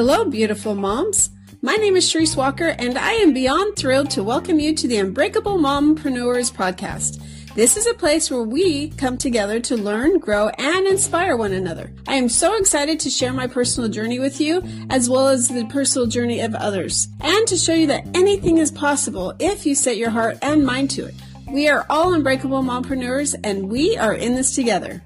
Hello, beautiful moms. My name is Sharice Walker, and I am beyond thrilled to welcome you to the Unbreakable Mompreneurs podcast. This is a place where we come together to learn, grow, and inspire one another. I am so excited to share my personal journey with you, as well as the personal journey of others, and to show you that anything is possible if you set your heart and mind to it. We are all unbreakable mompreneurs, and we are in this together.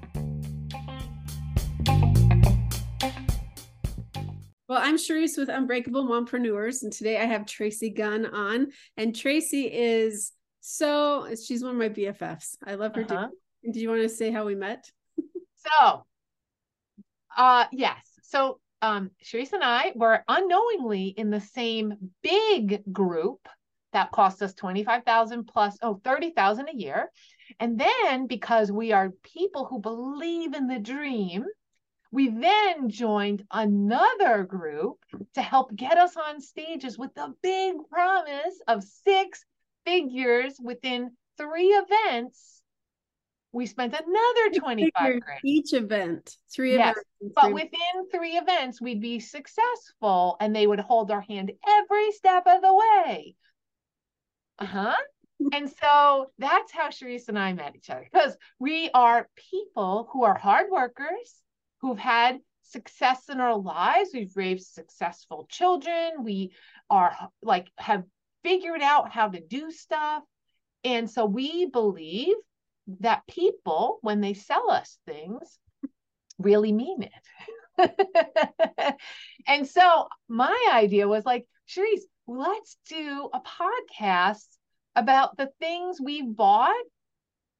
Well, I'm Sharice with Unbreakable Mompreneurs, and today I have Tracy Gunn on. And Tracy is so she's one of my BFFs. I love her. Uh-huh. Do, do you want to say how we met? so, uh, yes. So, um, Sharice and I were unknowingly in the same big group that cost us 25,000 plus, oh, 30,000 a year. And then because we are people who believe in the dream, we then joined another group to help get us on stages with the big promise of six figures within three events, we spent another 25 grand. Each event, three yes, events. But within three events, we'd be successful and they would hold our hand every step of the way. Uh-huh. and so that's how Sharice and I met each other because we are people who are hard workers, who've had success in our lives. We've raised successful children. We are like have figured out how to do stuff. And so we believe that people, when they sell us things, really mean it. and so my idea was like, Sharice, let's do a podcast about the things we bought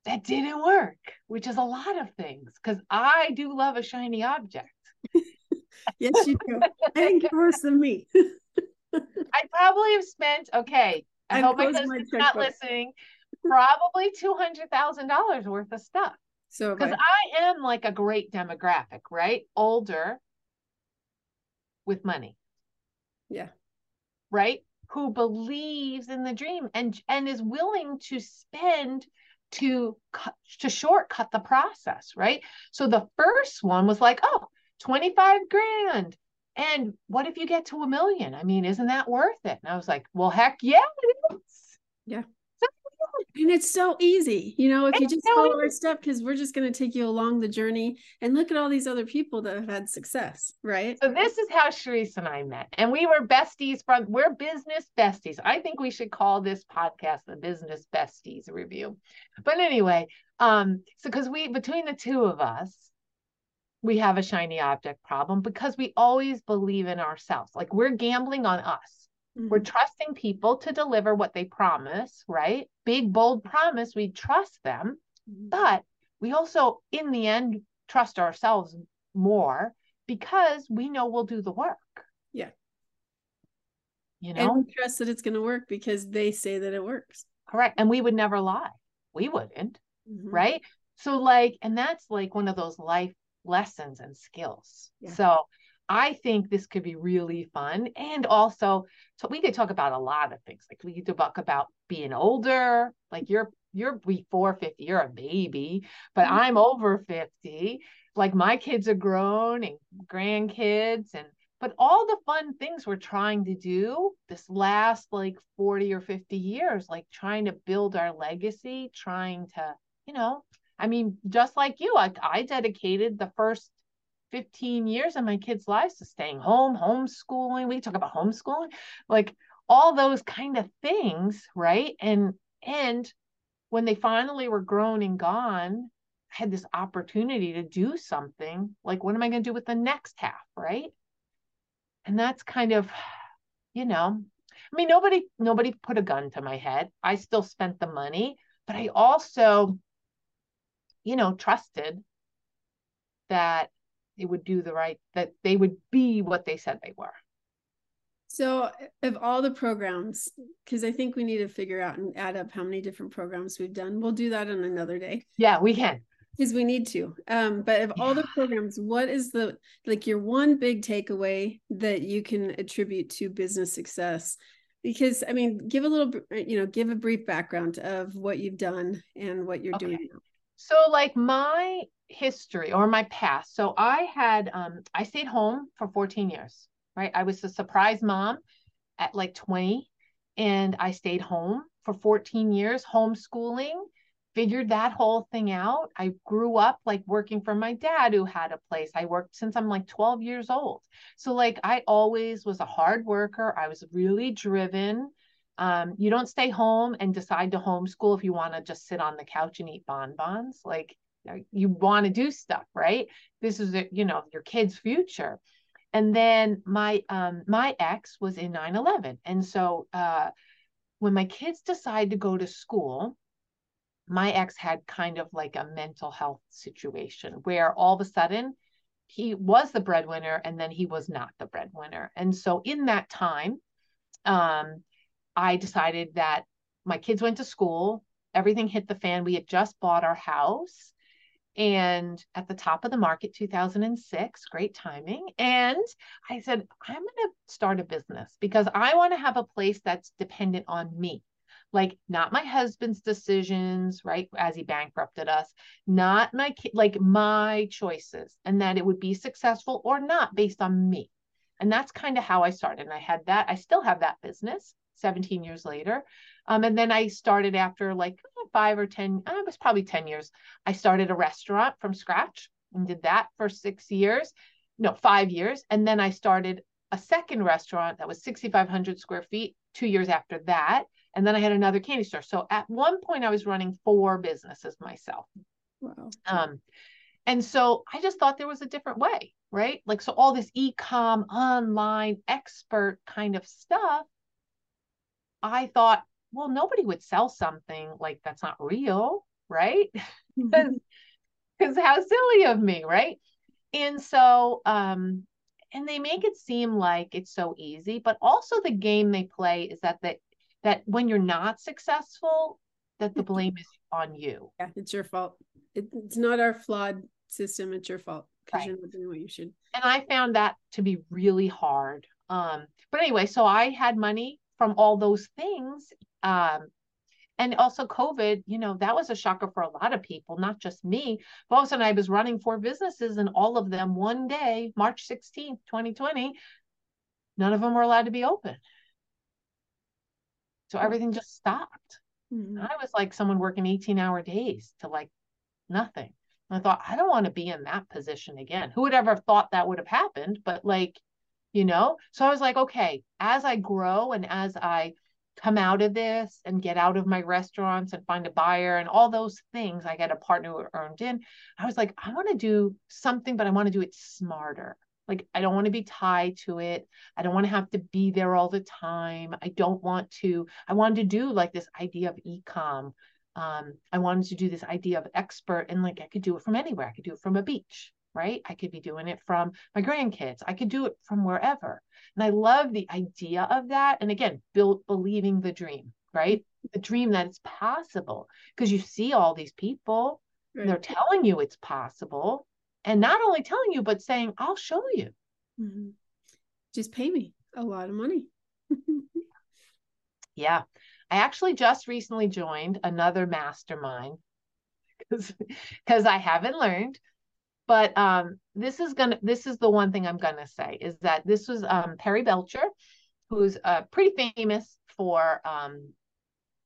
that didn't work, which is a lot of things, because I do love a shiny object. yes, you do. You're worse than me. I probably have spent okay. I, I hope my husband's not listening. Probably two hundred thousand dollars worth of stuff. So because I... I am like a great demographic, right? Older with money. Yeah. Right? Who believes in the dream and and is willing to spend to to shortcut the process, right? So the first one was like, oh, 25 grand. And what if you get to a million? I mean, isn't that worth it? And I was like, well, heck yeah, it is. Yeah. And it's so easy, you know, if it's you just so follow easy. our step, because we're just going to take you along the journey and look at all these other people that have had success, right? So this is how Sharice and I met, and we were besties from we're business besties. I think we should call this podcast the Business Besties Review. But anyway, um, so because we between the two of us, we have a shiny object problem because we always believe in ourselves. Like we're gambling on us. Mm-hmm. We're trusting people to deliver what they promise, right? Big, bold promise. We trust them. Mm-hmm. But we also, in the end, trust ourselves more because we know we'll do the work. Yeah. You know, and we trust that it's going to work because they say that it works. Correct. And we would never lie. We wouldn't. Mm-hmm. Right. So, like, and that's like one of those life lessons and skills. Yeah. So I think this could be really fun. And also, so we could talk about a lot of things. Like we could talk about being older, like you're you're before 50, you're a baby, but mm-hmm. I'm over 50. Like my kids are grown and grandkids and but all the fun things we're trying to do this last like 40 or 50 years, like trying to build our legacy, trying to, you know, I mean, just like you, I, I dedicated the first 15 years of my kids' lives to staying home, homeschooling. We talk about homeschooling, like all those kind of things, right? And and when they finally were grown and gone, I had this opportunity to do something. Like, what am I going to do with the next half, right? And that's kind of, you know, I mean, nobody nobody put a gun to my head. I still spent the money, but I also you know, trusted that it would do the right, that they would be what they said they were. So, of all the programs, because I think we need to figure out and add up how many different programs we've done. We'll do that on another day. Yeah, we can. Because we need to. Um, but of yeah. all the programs, what is the like your one big takeaway that you can attribute to business success? Because I mean, give a little, you know, give a brief background of what you've done and what you're okay. doing now. So like my history or my past. So I had um I stayed home for 14 years. right? I was a surprise mom at like 20 and I stayed home for 14 years, homeschooling, figured that whole thing out. I grew up like working for my dad who had a place. I worked since I'm like 12 years old. So, like, I always was a hard worker. I was really driven. Um, you don't stay home and decide to homeschool if you want to just sit on the couch and eat bonbons. Like, you want to do stuff, right? This is, you know, your kid's future. And then my um, my ex was in 9/11, and so uh, when my kids decided to go to school, my ex had kind of like a mental health situation where all of a sudden he was the breadwinner and then he was not the breadwinner. And so in that time, um, I decided that my kids went to school, everything hit the fan. We had just bought our house and at the top of the market 2006 great timing. And i said i'm going to start a business because i want to have a place that's dependent on me. Like not my husband's decisions right as he bankrupted us not my like my choices and that it would be successful or not based on me. And that's kind of how i started and i had that i still have that business 17 years later um, and then I started after like five or 10, uh, it was probably 10 years. I started a restaurant from scratch and did that for six years, no, five years. And then I started a second restaurant that was 6,500 square feet two years after that. And then I had another candy store. So at one point, I was running four businesses myself. Wow. Um, and so I just thought there was a different way, right? Like, so all this e com, online, expert kind of stuff, I thought well, nobody would sell something like that's not real, right? Because mm-hmm. how silly of me, right? And so, um, and they make it seem like it's so easy, but also the game they play is that that that when you're not successful, that the blame is on you. Yeah, it's your fault. It, it's not our flawed system. It's your fault because right. you're not doing what you should. And I found that to be really hard. Um, but anyway, so I had money from all those things um, and also COVID, you know, that was a shocker for a lot of people, not just me. But all of a sudden, I was running four businesses, and all of them one day, March 16th, 2020, none of them were allowed to be open. So everything just stopped. Mm-hmm. I was like someone working 18 hour days to like nothing. And I thought, I don't want to be in that position again. Who would ever have thought that would have happened? But like, you know, so I was like, okay, as I grow and as I come out of this and get out of my restaurants and find a buyer and all those things. I get a partner who earned in. I was like, I want to do something, but I want to do it smarter. Like, I don't want to be tied to it. I don't want to have to be there all the time. I don't want to, I wanted to do like this idea of e-com. Um, I wanted to do this idea of expert and like I could do it from anywhere. I could do it from a beach right? I could be doing it from my grandkids. I could do it from wherever. And I love the idea of that. And again, build believing the dream, right? The dream that it's possible because you see all these people, right. they're telling you it's possible. And not only telling you, but saying, I'll show you. Mm-hmm. Just pay me a lot of money. yeah. I actually just recently joined another mastermind because because I haven't learned but um, this is gonna this is the one thing I'm gonna say is that this was um, Perry Belcher, who's uh, pretty famous for um,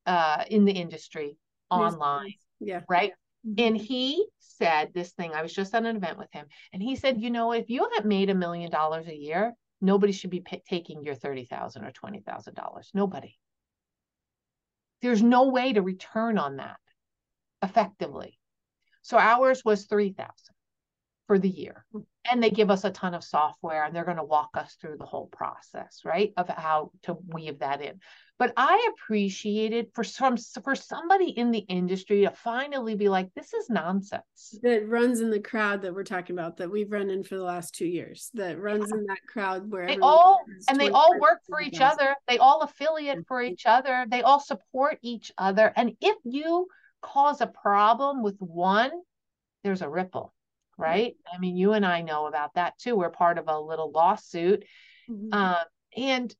uh, in the industry online. Yeah. Right. Mm-hmm. And he said this thing. I was just at an event with him, and he said, you know, if you haven't made a million dollars a year, nobody should be p- taking your thirty thousand or twenty thousand dollars. Nobody. There's no way to return on that effectively. So ours was three thousand for the year. And they give us a ton of software and they're going to walk us through the whole process, right? Of how to weave that in. But I appreciated for some for somebody in the industry to finally be like, this is nonsense. That runs in the crowd that we're talking about that we've run in for the last two years. That runs in that crowd where they all and they all work for each other. They all affiliate for each other. They all support each other. And if you cause a problem with one, there's a ripple right? I mean, you and I know about that too. We're part of a little lawsuit, mm-hmm. um, and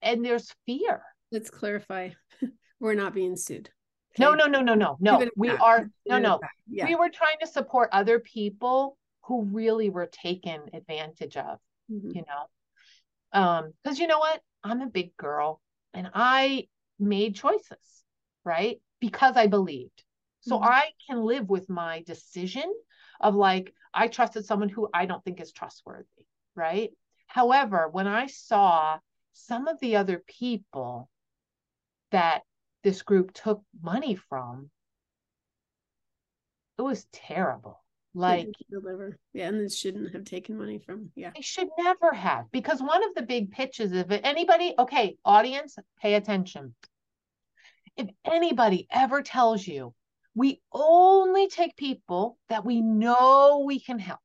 and there's fear. Let's clarify: we're not being sued. Okay? No, no, no, no, no, no. We back. are no, no. Yeah. We were trying to support other people who really were taken advantage of. Mm-hmm. You know, Um, because you know what? I'm a big girl and I made choices, right? Because I believed. So mm-hmm. I can live with my decision of like, I trusted someone who I don't think is trustworthy, right? However, when I saw some of the other people that this group took money from, it was terrible. Like deliver. Yeah, and they shouldn't have taken money from. Yeah. They should never have. Because one of the big pitches of it, anybody, okay, audience, pay attention. If anybody ever tells you we only take people that we know we can help.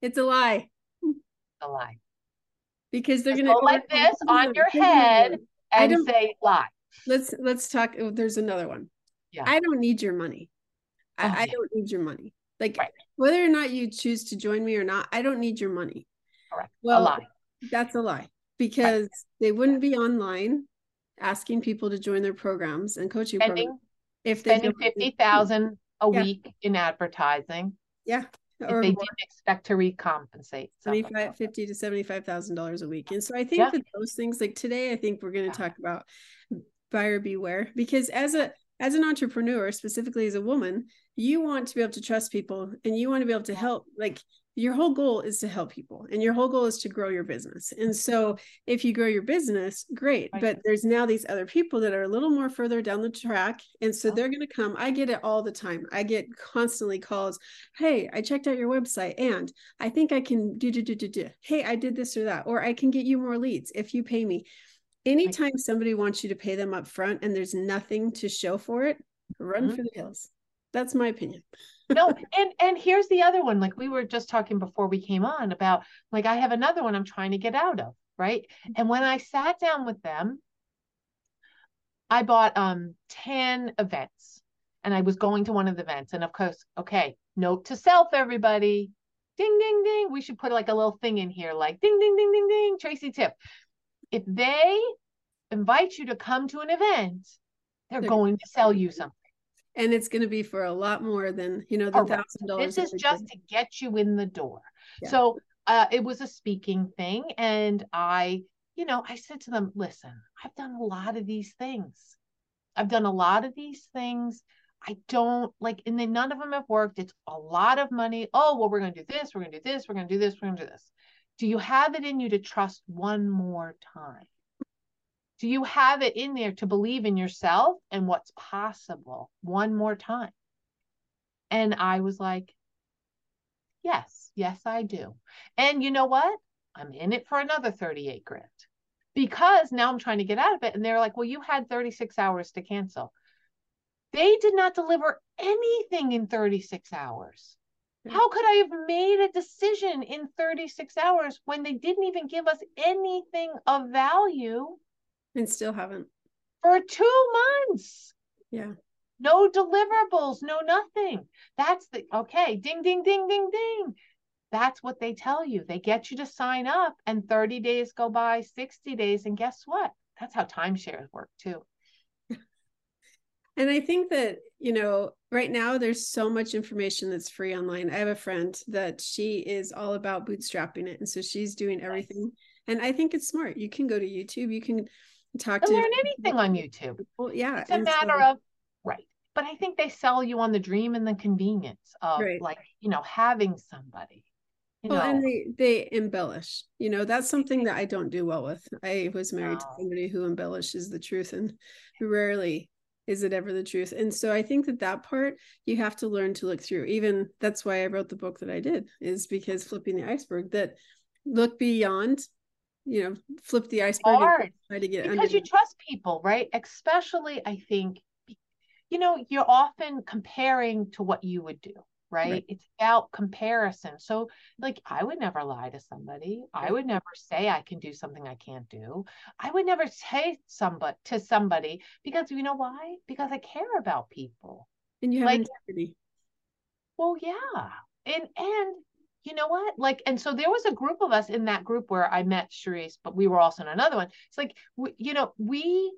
It's a lie. A lie. Because they're going to go like this on your head and say lie. Let's let's talk. Oh, there's another one. Yeah. I don't need your money. I, oh, I don't need your money. Like right. whether or not you choose to join me or not, I don't need your money. Correct. Well, a lie. That's a lie because right. they wouldn't be online asking people to join their programs and coaching spending, programs if they spending fifty thousand a yeah. week in advertising. Yeah. Or they more. didn't expect to recompensate 75 50 to 75 thousand dollars a week and so i think yeah. that those things like today i think we're going to yeah. talk about buyer beware because as a as an entrepreneur specifically as a woman you want to be able to trust people and you want to be able to help like your whole goal is to help people and your whole goal is to grow your business. And so if you grow your business great but there's now these other people that are a little more further down the track and so they're going to come. I get it all the time. I get constantly calls hey i checked out your website and i think i can do do do do do. Hey i did this or that or i can get you more leads if you pay me. Anytime somebody wants you to pay them up front and there's nothing to show for it run mm-hmm. for the hills. That's my opinion no and and here's the other one like we were just talking before we came on about like i have another one i'm trying to get out of right? And when i sat down with them i bought um 10 events and i was going to one of the events and of course okay note to self everybody ding ding ding we should put like a little thing in here like ding ding ding ding ding tracy tip if they invite you to come to an event they're, they're going to sell you something and it's going to be for a lot more than you know the thousand dollars. This is just to get you in the door. Yeah. So uh, it was a speaking thing, and I, you know, I said to them, "Listen, I've done a lot of these things. I've done a lot of these things. I don't like, and then none of them have worked. It's a lot of money. Oh, well, we're going to do this. We're going to do this. We're going to do this. We're going to do this. Do you have it in you to trust one more time?" Do you have it in there to believe in yourself and what's possible one more time? And I was like, yes, yes, I do. And you know what? I'm in it for another 38 grand because now I'm trying to get out of it. And they're like, well, you had 36 hours to cancel. They did not deliver anything in 36 hours. Hmm. How could I have made a decision in 36 hours when they didn't even give us anything of value and still haven't. For two months. Yeah. No deliverables, no nothing. That's the okay, ding, ding, ding, ding, ding. That's what they tell you. They get you to sign up, and 30 days go by, 60 days. And guess what? That's how timeshares work too. And I think that, you know, right now there's so much information that's free online. I have a friend that she is all about bootstrapping it. And so she's doing everything. Nice. And I think it's smart. You can go to YouTube, you can talk to learn anything on YouTube. Well, yeah. It's a matter so, of right. But I think they sell you on the dream and the convenience of right. like, you know, having somebody. You well, know. and they they embellish. You know, that's something that I don't do well with. I was married no. to somebody who embellishes the truth and rarely is it ever the truth and so i think that that part you have to learn to look through even that's why i wrote the book that i did is because flipping the iceberg that look beyond you know flip the iceberg hard. try to get because you trust people right? Especially i think you know you're often comparing to what you would do right, right. it's about comparison. So like i would never lie to somebody. I would never say i can do something i can't do. I would never say somebody to somebody because you know why? Because i care about people. And you have like, integrity. Well yeah. And and you know what? Like, and so there was a group of us in that group where I met Sharice, but we were also in another one. It's like, we, you know, we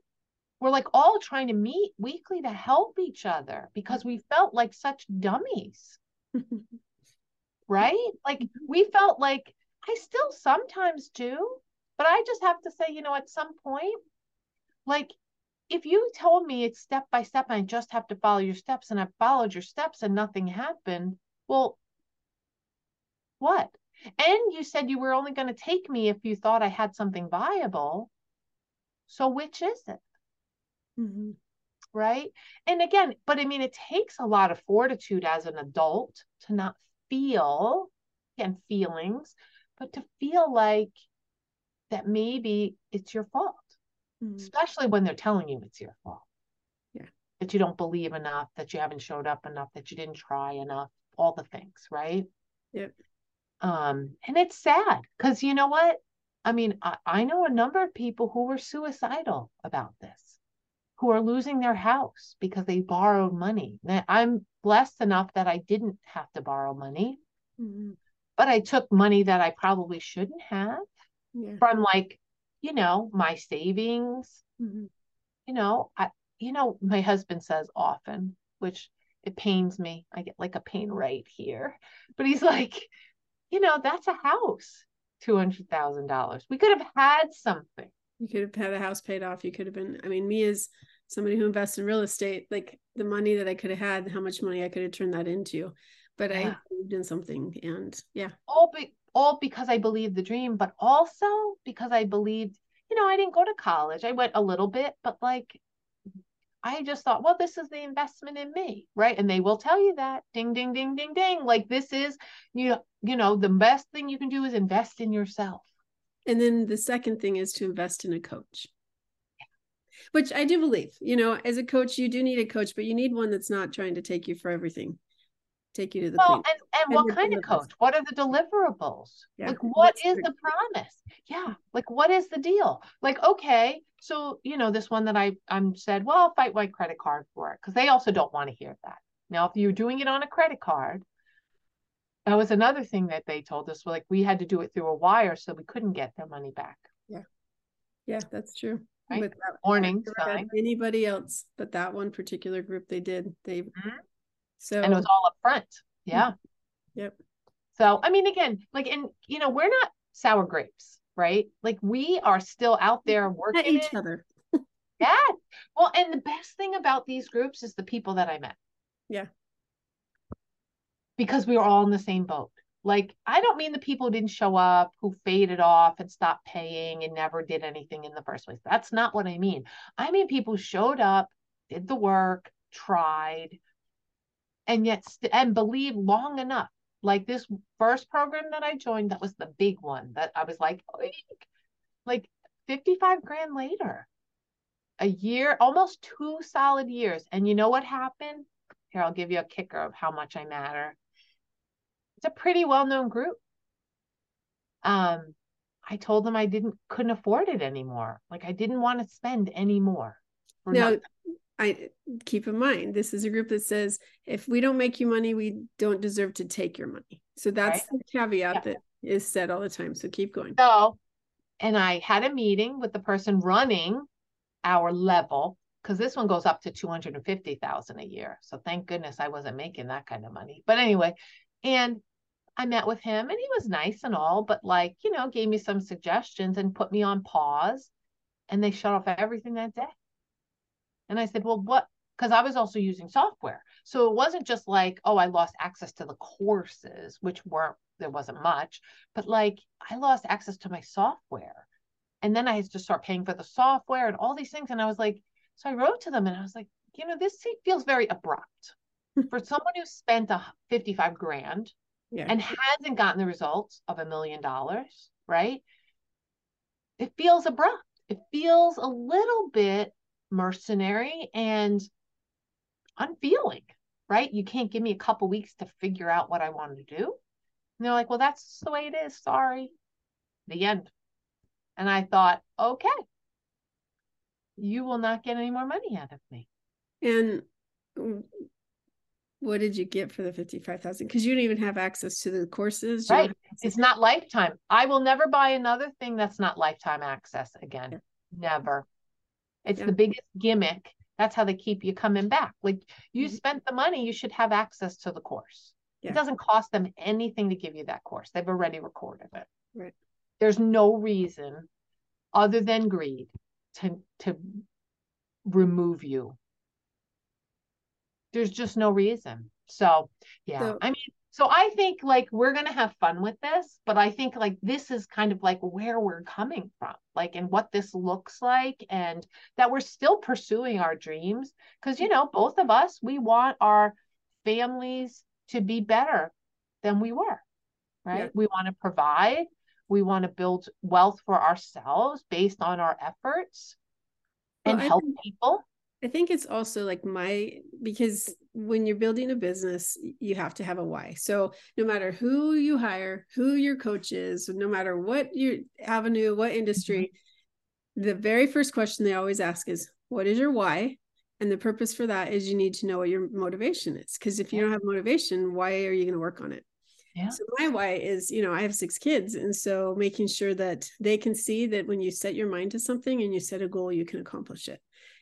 were like all trying to meet weekly to help each other because we felt like such dummies. right? Like mm-hmm. we felt like I still sometimes do, but I just have to say, you know, at some point, like if you told me it's step by step and I just have to follow your steps and I followed your steps and nothing happened, well, what? And you said you were only going to take me if you thought I had something viable. So which is it? Mm-hmm. Right. And again, but I mean, it takes a lot of fortitude as an adult to not feel and feelings, but to feel like that maybe it's your fault, mm-hmm. especially when they're telling you it's your fault. Yeah. That you don't believe enough, that you haven't showed up enough, that you didn't try enough, all the things, right? Yep. Um, and it's sad because you know what? I mean, I, I know a number of people who were suicidal about this, who are losing their house because they borrowed money. Now, I'm blessed enough that I didn't have to borrow money, mm-hmm. but I took money that I probably shouldn't have yeah. from like, you know, my savings. Mm-hmm. You know, I, you know, my husband says often, which it pains me. I get like a pain right here, but he's like, you know, that's a house, $200,000. We could have had something. You could have had a house paid off. You could have been, I mean, me as somebody who invests in real estate, like the money that I could have had, how much money I could have turned that into. But yeah. I believed in something. And yeah. All, be- all because I believed the dream, but also because I believed, you know, I didn't go to college. I went a little bit, but like I just thought, well, this is the investment in me, right? And they will tell you that ding, ding, ding, ding, ding. Like this is, you know, you know, the best thing you can do is invest in yourself. And then the second thing is to invest in a coach. Which I do believe, you know, as a coach, you do need a coach, but you need one that's not trying to take you for everything take you to the well, and, and, and what kind of coach? What are the deliverables? Yeah. Like what What's is the promise? Yeah. Like what is the deal? Like, okay, so you know, this one that I I'm said, well, I'll fight my credit card for it, because they also don't want to hear that. Now, if you're doing it on a credit card, that was another thing that they told us. Like we had to do it through a wire, so we couldn't get their money back. Yeah. Yeah, that's true. Right? With Warning. Anybody else, but that one particular group, they did. They mm-hmm so and it was all up front. Mm-hmm. Yeah. Yep. So I mean, again, like, and you know, we're not sour grapes, right? Like we are still out there working at each it. other. yeah. Well, and the best thing about these groups is the people that I met. Yeah. Because we were all in the same boat. Like, I don't mean the people who didn't show up, who faded off and stopped paying and never did anything in the first place. That's not what I mean. I mean people showed up, did the work, tried, and yet st- and believe long enough like this first program that i joined that was the big one that i was like like 55 grand later. A year almost two solid years. And you know what happened? Here i'll give you a kicker of how much i matter. It's a pretty well-known group. Um i told them i didn't couldn't afford it anymore. Like i didn't want to spend any more now I keep in mind this is a group that says if we don't make you money, we don't deserve to take your money. So that's right. the caveat yeah. that is said all the time. So keep going. So, and I had a meeting with the person running our level because this one goes up to 250,000 a year. So thank goodness I wasn't making that kind of money. But anyway, and I met with him and he was nice and all, but like, you know, gave me some suggestions and put me on pause and they shut off everything that day. And I said, well, what? Because I was also using software. So it wasn't just like, oh, I lost access to the courses, which weren't, there wasn't much, but like I lost access to my software. And then I had to start paying for the software and all these things. And I was like, so I wrote to them and I was like, you know, this feels very abrupt for someone who spent a 55 grand yeah. and hasn't gotten the results of a million dollars, right? It feels abrupt. It feels a little bit mercenary and unfeeling, right? You can't give me a couple weeks to figure out what I want to do. And they're like, well, that's the way it is. Sorry. The end. And I thought, okay, you will not get any more money out of me. And what did you get for the 55,000? Because you don't even have access to the courses. You right. It's not lifetime. I will never buy another thing that's not lifetime access again. Yeah. Never. It's yeah. the biggest gimmick. That's how they keep you coming back. Like you mm-hmm. spent the money, you should have access to the course. Yeah. It doesn't cost them anything to give you that course. They've already recorded it. Right. There's no reason other than greed to to remove you. There's just no reason. So, yeah. So, I mean, so I think like we're going to have fun with this, but I think like this is kind of like where we're coming from, like and what this looks like and that we're still pursuing our dreams because you know, both of us we want our families to be better than we were. Right? Yeah. We want to provide, we want to build wealth for ourselves based on our efforts and well, help think, people. I think it's also like my because when you're building a business, you have to have a why. So no matter who you hire, who your coach is, no matter what your avenue, what industry, mm-hmm. the very first question they always ask is, What is your why? And the purpose for that is you need to know what your motivation is. Because if you don't have motivation, why are you going to work on it? Yeah. So my why is, you know, I have six kids. And so making sure that they can see that when you set your mind to something and you set a goal, you can accomplish it.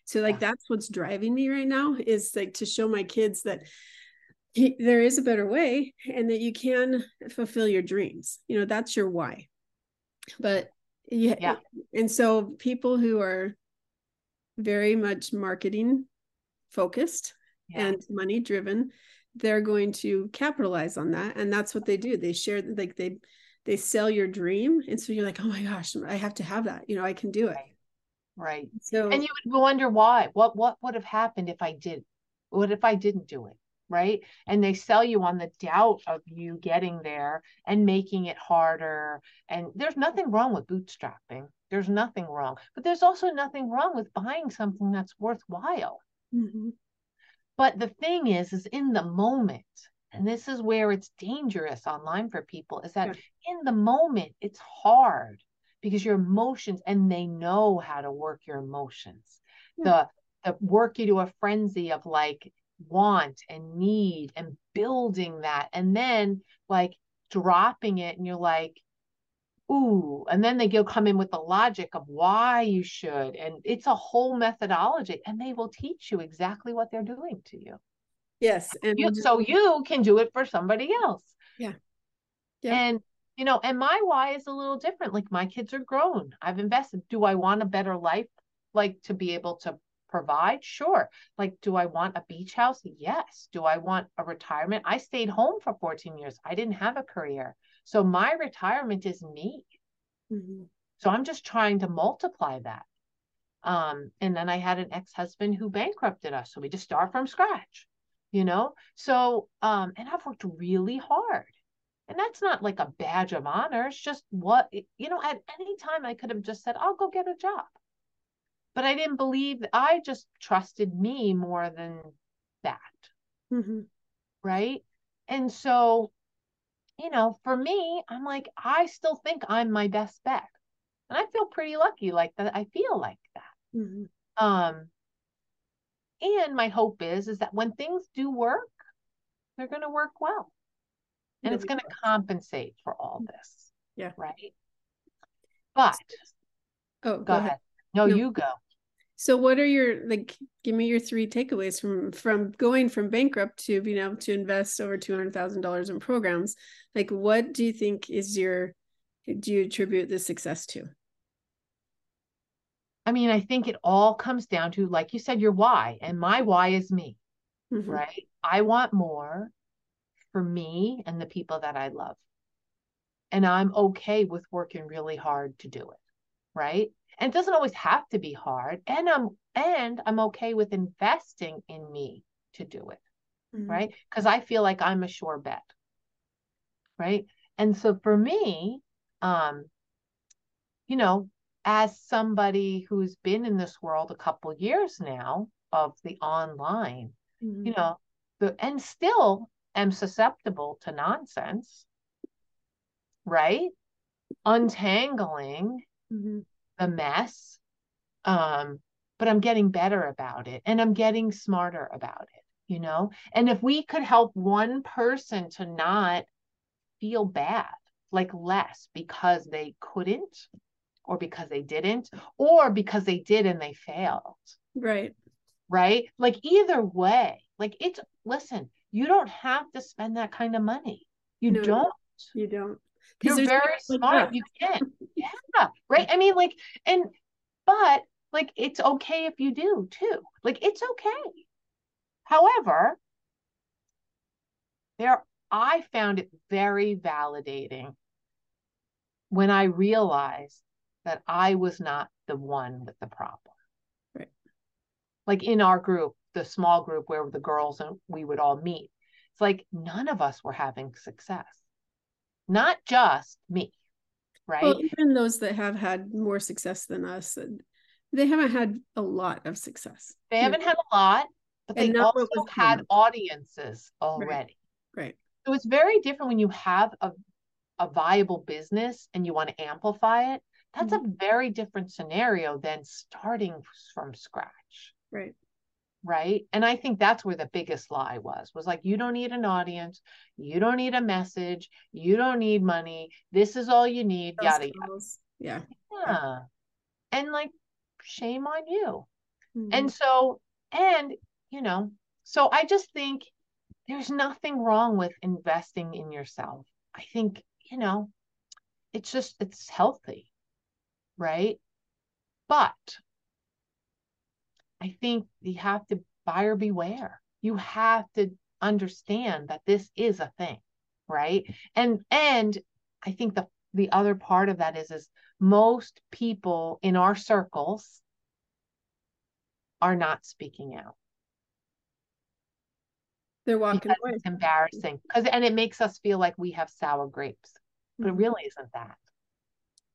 So like yeah. that's what's driving me right now is like to show my kids that he, there is a better way and that you can fulfill your dreams. You know, that's your why. But yeah, yeah. and so people who are very much marketing focused yeah. and money driven they're going to capitalize on that and that's what they do they share like they they sell your dream and so you're like oh my gosh i have to have that you know i can do it right, right. so and you would wonder why. What what would have happened if i did what if i didn't do it? Right? And they sell you on the doubt of you getting there and making it harder. And there's nothing wrong with bootstrapping. There's nothing wrong. But there's also nothing wrong with buying something that's worthwhile. Mm-hmm. But the thing is, is in the moment, and this is where it's dangerous online for people, is that yeah. in the moment, it's hard because your emotions, and they know how to work your emotions. Yeah. The, the work you to a frenzy of like want and need and building that, and then like dropping it, and you're like, ooh, and then they go come in with the logic of why you should. And it's a whole methodology, and they will teach you exactly what they're doing to you. Yes. And you, so you can do it for somebody else. Yeah. yeah. And you know, and my why is a little different. Like my kids are grown. I've invested. Do I want a better life? Like to be able to provide? Sure. Like, do I want a beach house? Yes. Do I want a retirement? I stayed home for 14 years. I didn't have a career. So my retirement is me. Mm-hmm. So I'm just trying to multiply that. Um, and then I had an ex-husband who bankrupted us. So we just start from scratch, you know? So, um, and I've worked really hard. And that's not like a badge of honor. It's just what, you know, at any time I could have just said, I'll go get a job. But I didn't believe, I just trusted me more than that. Mm-hmm. Right. And so you know, for me, I'm like, I still think I'm my best bet. And I feel pretty lucky like that. I feel like that. Mm-hmm. Um, and my hope is, is that when things do work, they're going to work well. And it's going to compensate for all this. Yeah. Right. But, oh, go, go ahead. ahead. No, no, you go. So what are your like give me your three takeaways from from going from bankrupt to being able to invest over $200,000 in programs? Like what do you think is your do you attribute the success to? I mean, I think it all comes down to like you said your why and my why is me. Mm-hmm. Right? I want more for me and the people that I love. And I'm okay with working really hard to do it. Right? and it doesn't always have to be hard and i'm and i'm okay with investing in me to do it mm-hmm. right because i feel like i'm a sure bet right and so for me um you know as somebody who's been in this world a couple years now of the online mm-hmm. you know the and still am susceptible to nonsense right untangling mm-hmm a mess. Um, but I'm getting better about it and I'm getting smarter about it, you know? And if we could help one person to not feel bad, like less because they couldn't or because they didn't or because they did and they failed. Right. Right? Like either way, like it's listen, you don't have to spend that kind of money. You no, don't. You don't. You're very smart. You can. Yeah. Right. I mean, like, and, but like, it's okay if you do too. Like, it's okay. However, there, I found it very validating when I realized that I was not the one with the problem. Right. Like in our group, the small group where the girls and we would all meet, it's like none of us were having success. Not just me. Right. Well, even those that have had more success than us, they haven't had a lot of success. They haven't had a lot, but they also had audiences already. Right. right. So it's very different when you have a, a viable business and you want to amplify it. That's mm-hmm. a very different scenario than starting from scratch. Right. Right. And I think that's where the biggest lie was was like, you don't need an audience. You don't need a message. You don't need money. This is all you need. Those yada, yada. Yeah. Yeah. And like, shame on you. Mm-hmm. And so, and, you know, so I just think there's nothing wrong with investing in yourself. I think, you know, it's just, it's healthy right? But I think you have to buyer beware. You have to understand that this is a thing, right? And and I think the the other part of that is is most people in our circles are not speaking out. They're walking away. It's embarrassing because and it makes us feel like we have sour grapes, but mm-hmm. it really isn't that.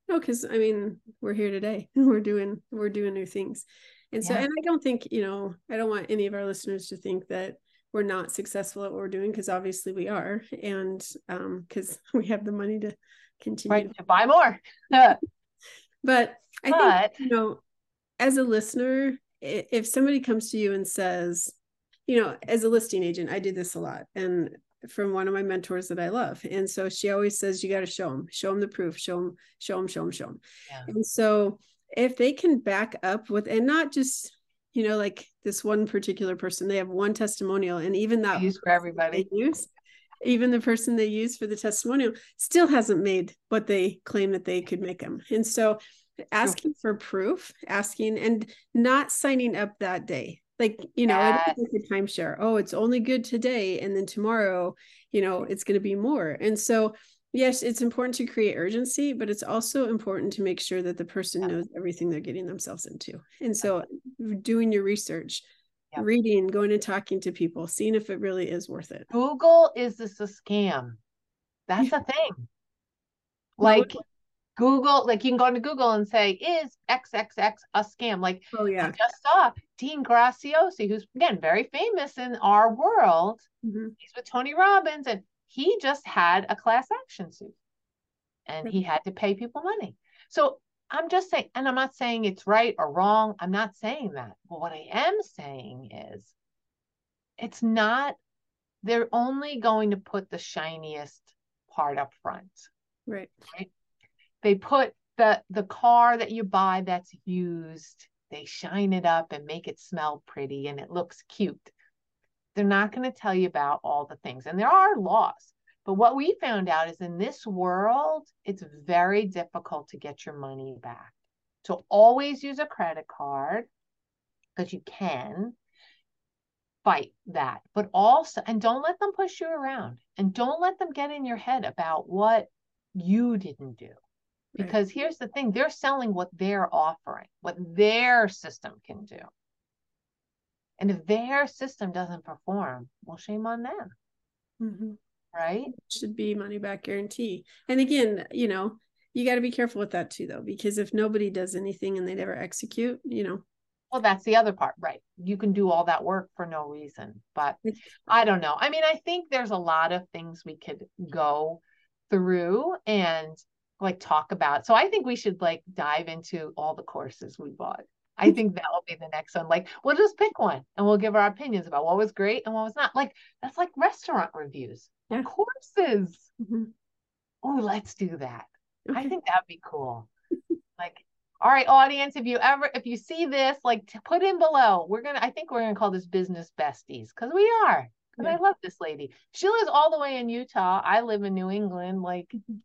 No, because I mean, we're here today. And we're doing we're doing new things. And so, yeah. and I don't think, you know, I don't want any of our listeners to think that we're not successful at what we're doing because obviously we are. And um, because we have the money to continue right, to buy more. but I but... think, you know, as a listener, if somebody comes to you and says, you know, as a listing agent, I do this a lot. And from one of my mentors that I love. And so she always says, you got to show them, show them the proof, show them, show them, show them, show them. Yeah. And so if they can back up with, and not just, you know, like this one particular person, they have one testimonial and even that use for everybody. use, even the person they use for the testimonial still hasn't made what they claim that they could make them. And so asking for proof, asking and not signing up that day. Like you know yes. like a timeshare. Oh it's only good today and then tomorrow you know it's going to be more. And so yes it's important to create urgency but it's also important to make sure that the person knows everything they're getting themselves into and so doing your research yep. reading going and talking to people seeing if it really is worth it google is this a scam that's a thing like Google, like you can go into Google and say, is XXX a scam? Like, oh, yeah. I just saw Dean Graziosi, who's again very famous in our world. Mm-hmm. He's with Tony Robbins, and he just had a class action suit and he had to pay people money. So I'm just saying, and I'm not saying it's right or wrong. I'm not saying that. But what I am saying is it's not, they're only going to put the shiniest part up front. Right. Right they put the the car that you buy that's used they shine it up and make it smell pretty and it looks cute they're not going to tell you about all the things and there are laws but what we found out is in this world it's very difficult to get your money back so always use a credit card because you can fight that but also and don't let them push you around and don't let them get in your head about what you didn't do because right. here's the thing they're selling what they're offering, what their system can do. And if their system doesn't perform, well, shame on them. Mm-hmm. Right? It should be money back guarantee. And again, you know, you got to be careful with that too, though, because if nobody does anything and they never execute, you know. Well, that's the other part, right? You can do all that work for no reason. But I don't know. I mean, I think there's a lot of things we could go through and like talk about. So I think we should like dive into all the courses we bought. I think that will be the next one. Like we'll just pick one and we'll give our opinions about what was great and what was not. Like that's like restaurant reviews yeah. courses. Mm-hmm. Oh, let's do that. Okay. I think that'd be cool. like, all right, audience, if you ever if you see this, like put in below. We're gonna I think we're gonna call this business besties because we are. Because yeah. I love this lady. She lives all the way in Utah. I live in New England. Like, mm-hmm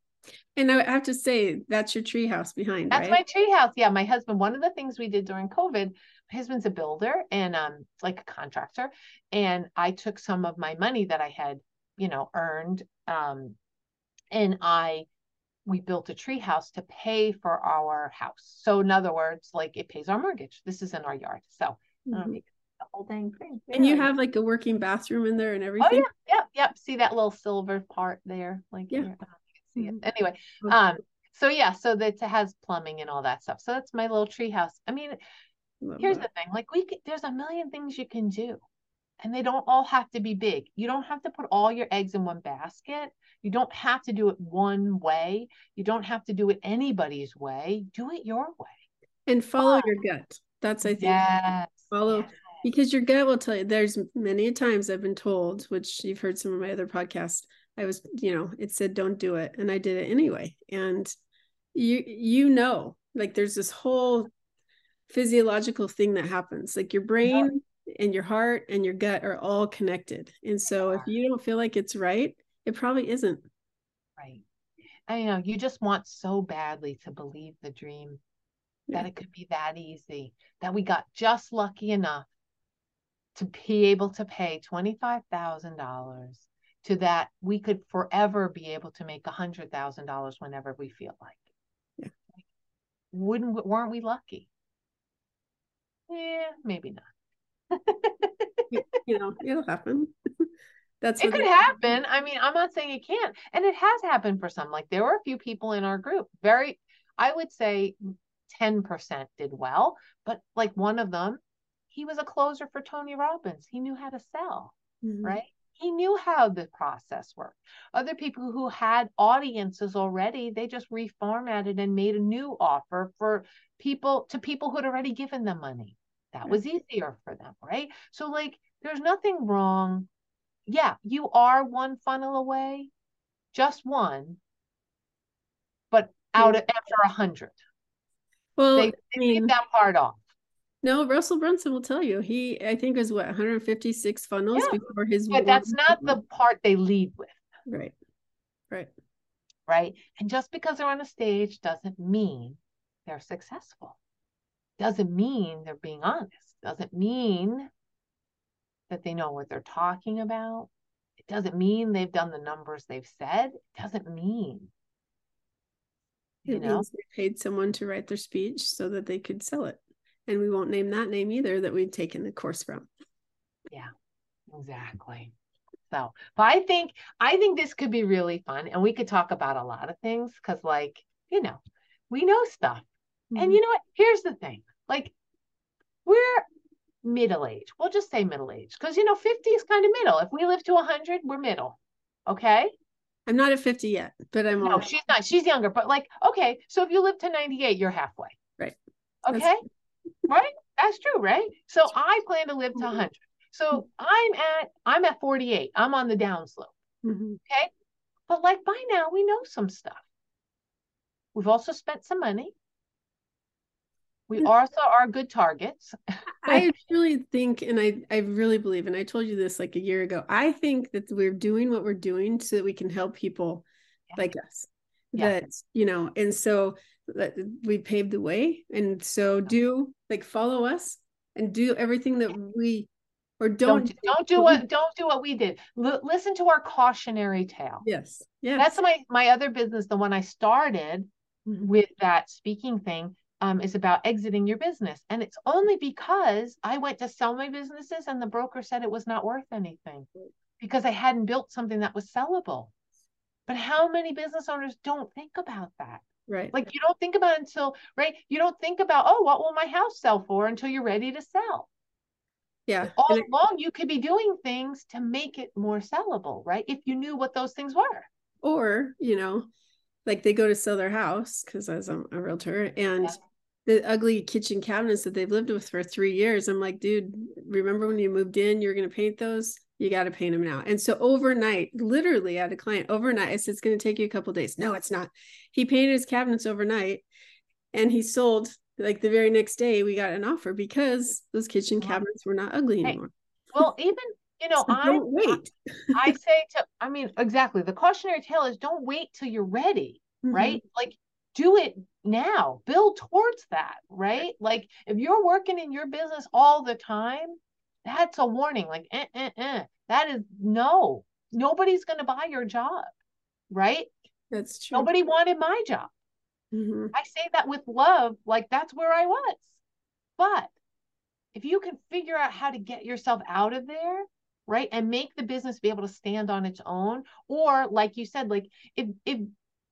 And I have to say, that's your treehouse behind. That's right? my treehouse. Yeah, my husband. One of the things we did during COVID, my husband's a builder and um like a contractor, and I took some of my money that I had, you know, earned, um, and I we built a treehouse to pay for our house. So in other words, like it pays our mortgage. This is in our yard. So mm-hmm. the whole dang thing. And you have like a working bathroom in there and everything. Oh yeah, yep, yep. See that little silver part there? Like yeah. See it. Mm-hmm. Anyway, um, so yeah, so that it has plumbing and all that stuff. So that's my little tree house. I mean, Love here's that. the thing: like we could, there's a million things you can do, and they don't all have to be big. You don't have to put all your eggs in one basket. You don't have to do it one way. You don't have to do it anybody's way. Do it your way. And follow oh. your gut. That's I think yes. follow yes. because your gut will tell you. There's many times I've been told, which you've heard some of my other podcasts. I was, you know, it said don't do it, and I did it anyway. And you you know, like there's this whole physiological thing that happens. Like your brain yeah. and your heart and your gut are all connected. And so if you don't feel like it's right, it probably isn't. Right. I know you just want so badly to believe the dream yeah. that it could be that easy, that we got just lucky enough to be able to pay $25,000 to that we could forever be able to make a $100,000 whenever we feel like. Yeah. Wouldn't weren't we lucky? Yeah, maybe not. you know, it'll happen. That's it could happen. I mean, I'm not saying it can't. And it has happened for some. Like there were a few people in our group, very, I would say 10% did well, but like one of them, he was a closer for Tony Robbins. He knew how to sell, mm-hmm. right? He knew how the process worked. Other people who had audiences already, they just reformatted and made a new offer for people to people who had already given them money. That was easier for them, right? So, like, there's nothing wrong yeah, you are one funnel away, just one, but out of after a hundred. Well, they, they I mean, leave that part off. No, Russell Brunson will tell you. He, I think, was what 156 funnels yeah. before his. But that's not the part they lead with. Right. Right. Right. And just because they're on a stage doesn't mean they're successful. Doesn't mean they're being honest. Doesn't mean that they know what they're talking about. It doesn't mean they've done the numbers they've said. It doesn't mean. You it know? means they paid someone to write their speech so that they could sell it. And we won't name that name either that we've taken the course from. Yeah, exactly. So, but I think I think this could be really fun, and we could talk about a lot of things because, like, you know, we know stuff, mm-hmm. and you know what? Here's the thing: like, we're middle age. We'll just say middle age because you know 50 is kind of middle. If we live to 100, we're middle. Okay. I'm not at 50 yet, but I'm. No, she's not. She's younger, but like, okay. So if you live to 98, you're halfway. Right. Okay. That's... right. That's true, right? So I plan to live to mm-hmm. 100. So mm-hmm. I'm at I'm at 48. I'm on the downslope. Mm-hmm. Okay. But like by now we know some stuff. We've also spent some money. We mm. also are good targets. I really think, and I, I really believe, and I told you this like a year ago, I think that we're doing what we're doing so that we can help people yeah. like us. Yeah. That, you know, and so that we paved the way. And so do like follow us and do everything that we or don't don't, don't do what don't do what we did L- listen to our cautionary tale yes yeah that's my my other business the one i started mm-hmm. with that speaking thing um, is about exiting your business. And it's only because I went to sell my businesses and the broker said it was not worth anything because I hadn't built something that was sellable. But how many business owners don't think about that? Right. Like you don't think about until, right? You don't think about, oh, what will my house sell for until you're ready to sell. Yeah. All it, along, you could be doing things to make it more sellable, right? If you knew what those things were. Or, you know, like they go to sell their house because as I'm a realtor and yeah the ugly kitchen cabinets that they've lived with for three years. I'm like, dude, remember when you moved in, you were going to paint those? You got to paint them now. And so overnight, literally, I had a client overnight. I said, it's going to take you a couple days. No, it's not. He painted his cabinets overnight and he sold like the very next day. We got an offer because those kitchen cabinets were not ugly anymore. Well, even you know, so I wait. I say to, I mean, exactly. The cautionary tale is don't wait till you're ready. mm-hmm. right? Like do it now, build towards that, right? Like if you're working in your business all the time, that's a warning. Like, eh, eh, eh. that is no, nobody's going to buy your job, right? That's true. Nobody wanted my job. Mm-hmm. I say that with love, like that's where I was. But if you can figure out how to get yourself out of there, right, and make the business be able to stand on its own, or like you said, like if if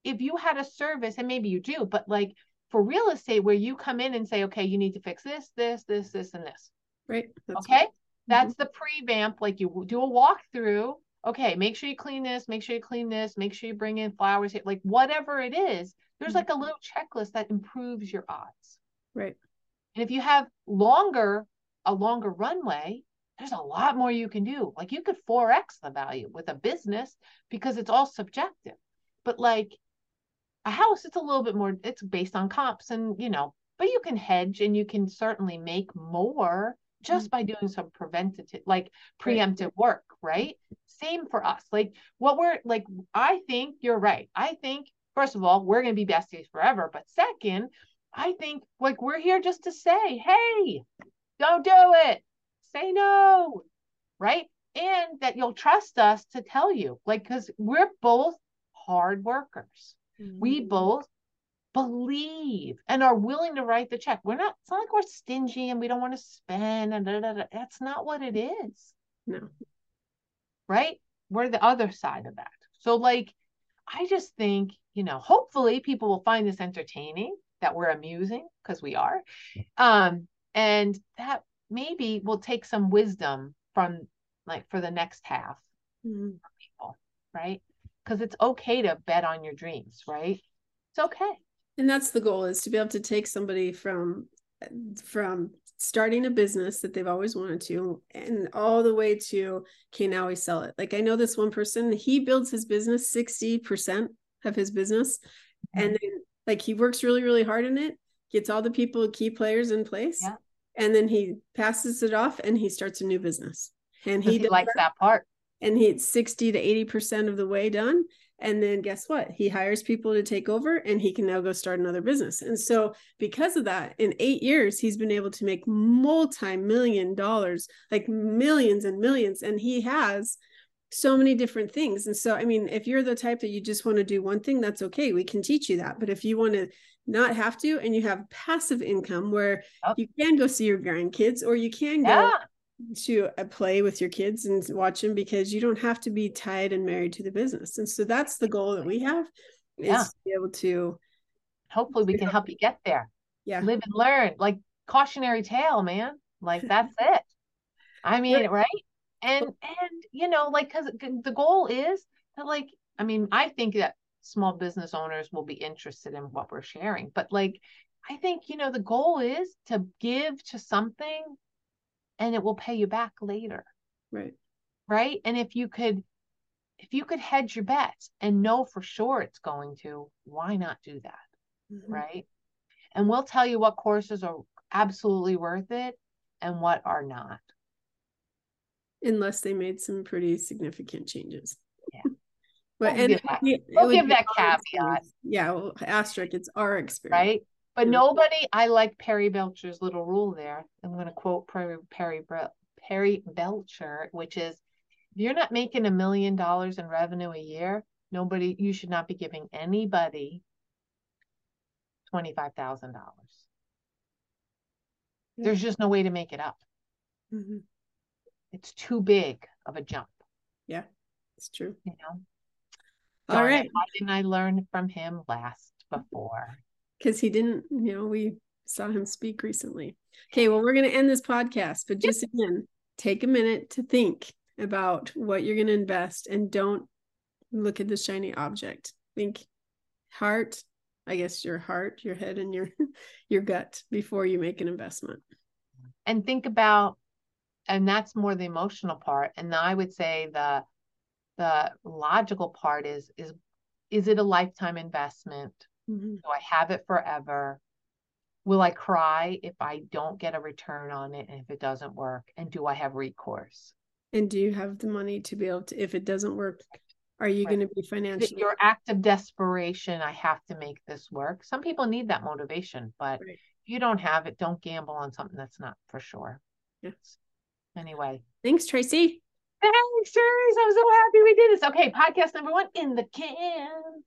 if you had a service, and maybe you do, but like for real estate where you come in and say, okay, you need to fix this, this, this, this, and this. Right. That's okay. Right. That's mm-hmm. the pre-vamp. Like you do a walkthrough. Okay, make sure you clean this, make sure you clean this, make sure you bring in flowers, like whatever it is, there's mm-hmm. like a little checklist that improves your odds. Right. And if you have longer, a longer runway, there's a lot more you can do. Like you could 4x the value with a business because it's all subjective. But like a house, it's a little bit more, it's based on comps and, you know, but you can hedge and you can certainly make more just mm-hmm. by doing some preventative, like preemptive work, right? Same for us. Like what we're like, I think you're right. I think, first of all, we're going to be besties forever. But second, I think like we're here just to say, hey, don't do it. Say no, right? And that you'll trust us to tell you, like, because we're both hard workers. Mm-hmm. We both believe and are willing to write the check. We're not, it's not like we're stingy and we don't want to spend. And da, da, da. That's not what it is. No. Right? We're the other side of that. So, like, I just think, you know, hopefully people will find this entertaining, that we're amusing, because we are. Um, and that maybe will take some wisdom from like for the next half mm-hmm. people, right? because it's okay to bet on your dreams, right? It's okay. And that's the goal is to be able to take somebody from from starting a business that they've always wanted to and all the way to okay now we sell it like i know this one person he builds his business 60% of his business mm-hmm. and then like he works really really hard in it gets all the people key players in place yeah. and then he passes it off and he starts a new business and he, he likes that part and he's 60 to 80% of the way done. And then guess what? He hires people to take over and he can now go start another business. And so, because of that, in eight years, he's been able to make multi million dollars, like millions and millions. And he has so many different things. And so, I mean, if you're the type that you just want to do one thing, that's okay. We can teach you that. But if you want to not have to and you have passive income where you can go see your grandkids or you can go yeah to uh, play with your kids and watch them because you don't have to be tied and married to the business. And so that's the goal that we have yeah. is to be able to hopefully we can help you get there. Yeah. Live and learn. Like cautionary tale, man. Like that's it. I mean, yeah. right? And and you know, like cuz the goal is that like I mean, I think that small business owners will be interested in what we're sharing, but like I think, you know, the goal is to give to something and it will pay you back later. Right. Right. And if you could, if you could hedge your bets and know for sure it's going to, why not do that? Mm-hmm. Right. And we'll tell you what courses are absolutely worth it and what are not. Unless they made some pretty significant changes. Yeah. But we'll and give that, we'll give that caveat. Yeah, well, asterisk, it's our experience. Right. But nobody, I like Perry Belcher's little rule there. I'm going to quote Perry, Perry, Perry Belcher, which is if you're not making a million dollars in revenue a year, nobody, you should not be giving anybody $25,000. There's just no way to make it up. Mm-hmm. It's too big of a jump. Yeah, it's true. You know? All Darn right. It, why didn't I learn from him last before? Because he didn't, you know, we saw him speak recently. Okay, well, we're going to end this podcast, but just again, take a minute to think about what you're going to invest and don't look at the shiny object. Think heart, I guess your heart, your head, and your your gut before you make an investment. And think about, and that's more the emotional part. And I would say the the logical part is is is it a lifetime investment? Mm-hmm. Do I have it forever? Will I cry if I don't get a return on it and if it doesn't work? And do I have recourse? And do you have the money to be able to, if it doesn't work, are you right. going to be financially your act of desperation i have to make this work some people need that motivation but right. if you don't have it don't gamble on something that's not for sure yes anyway thanks tracy thanks tracy i'm so happy we did this okay podcast number one in the can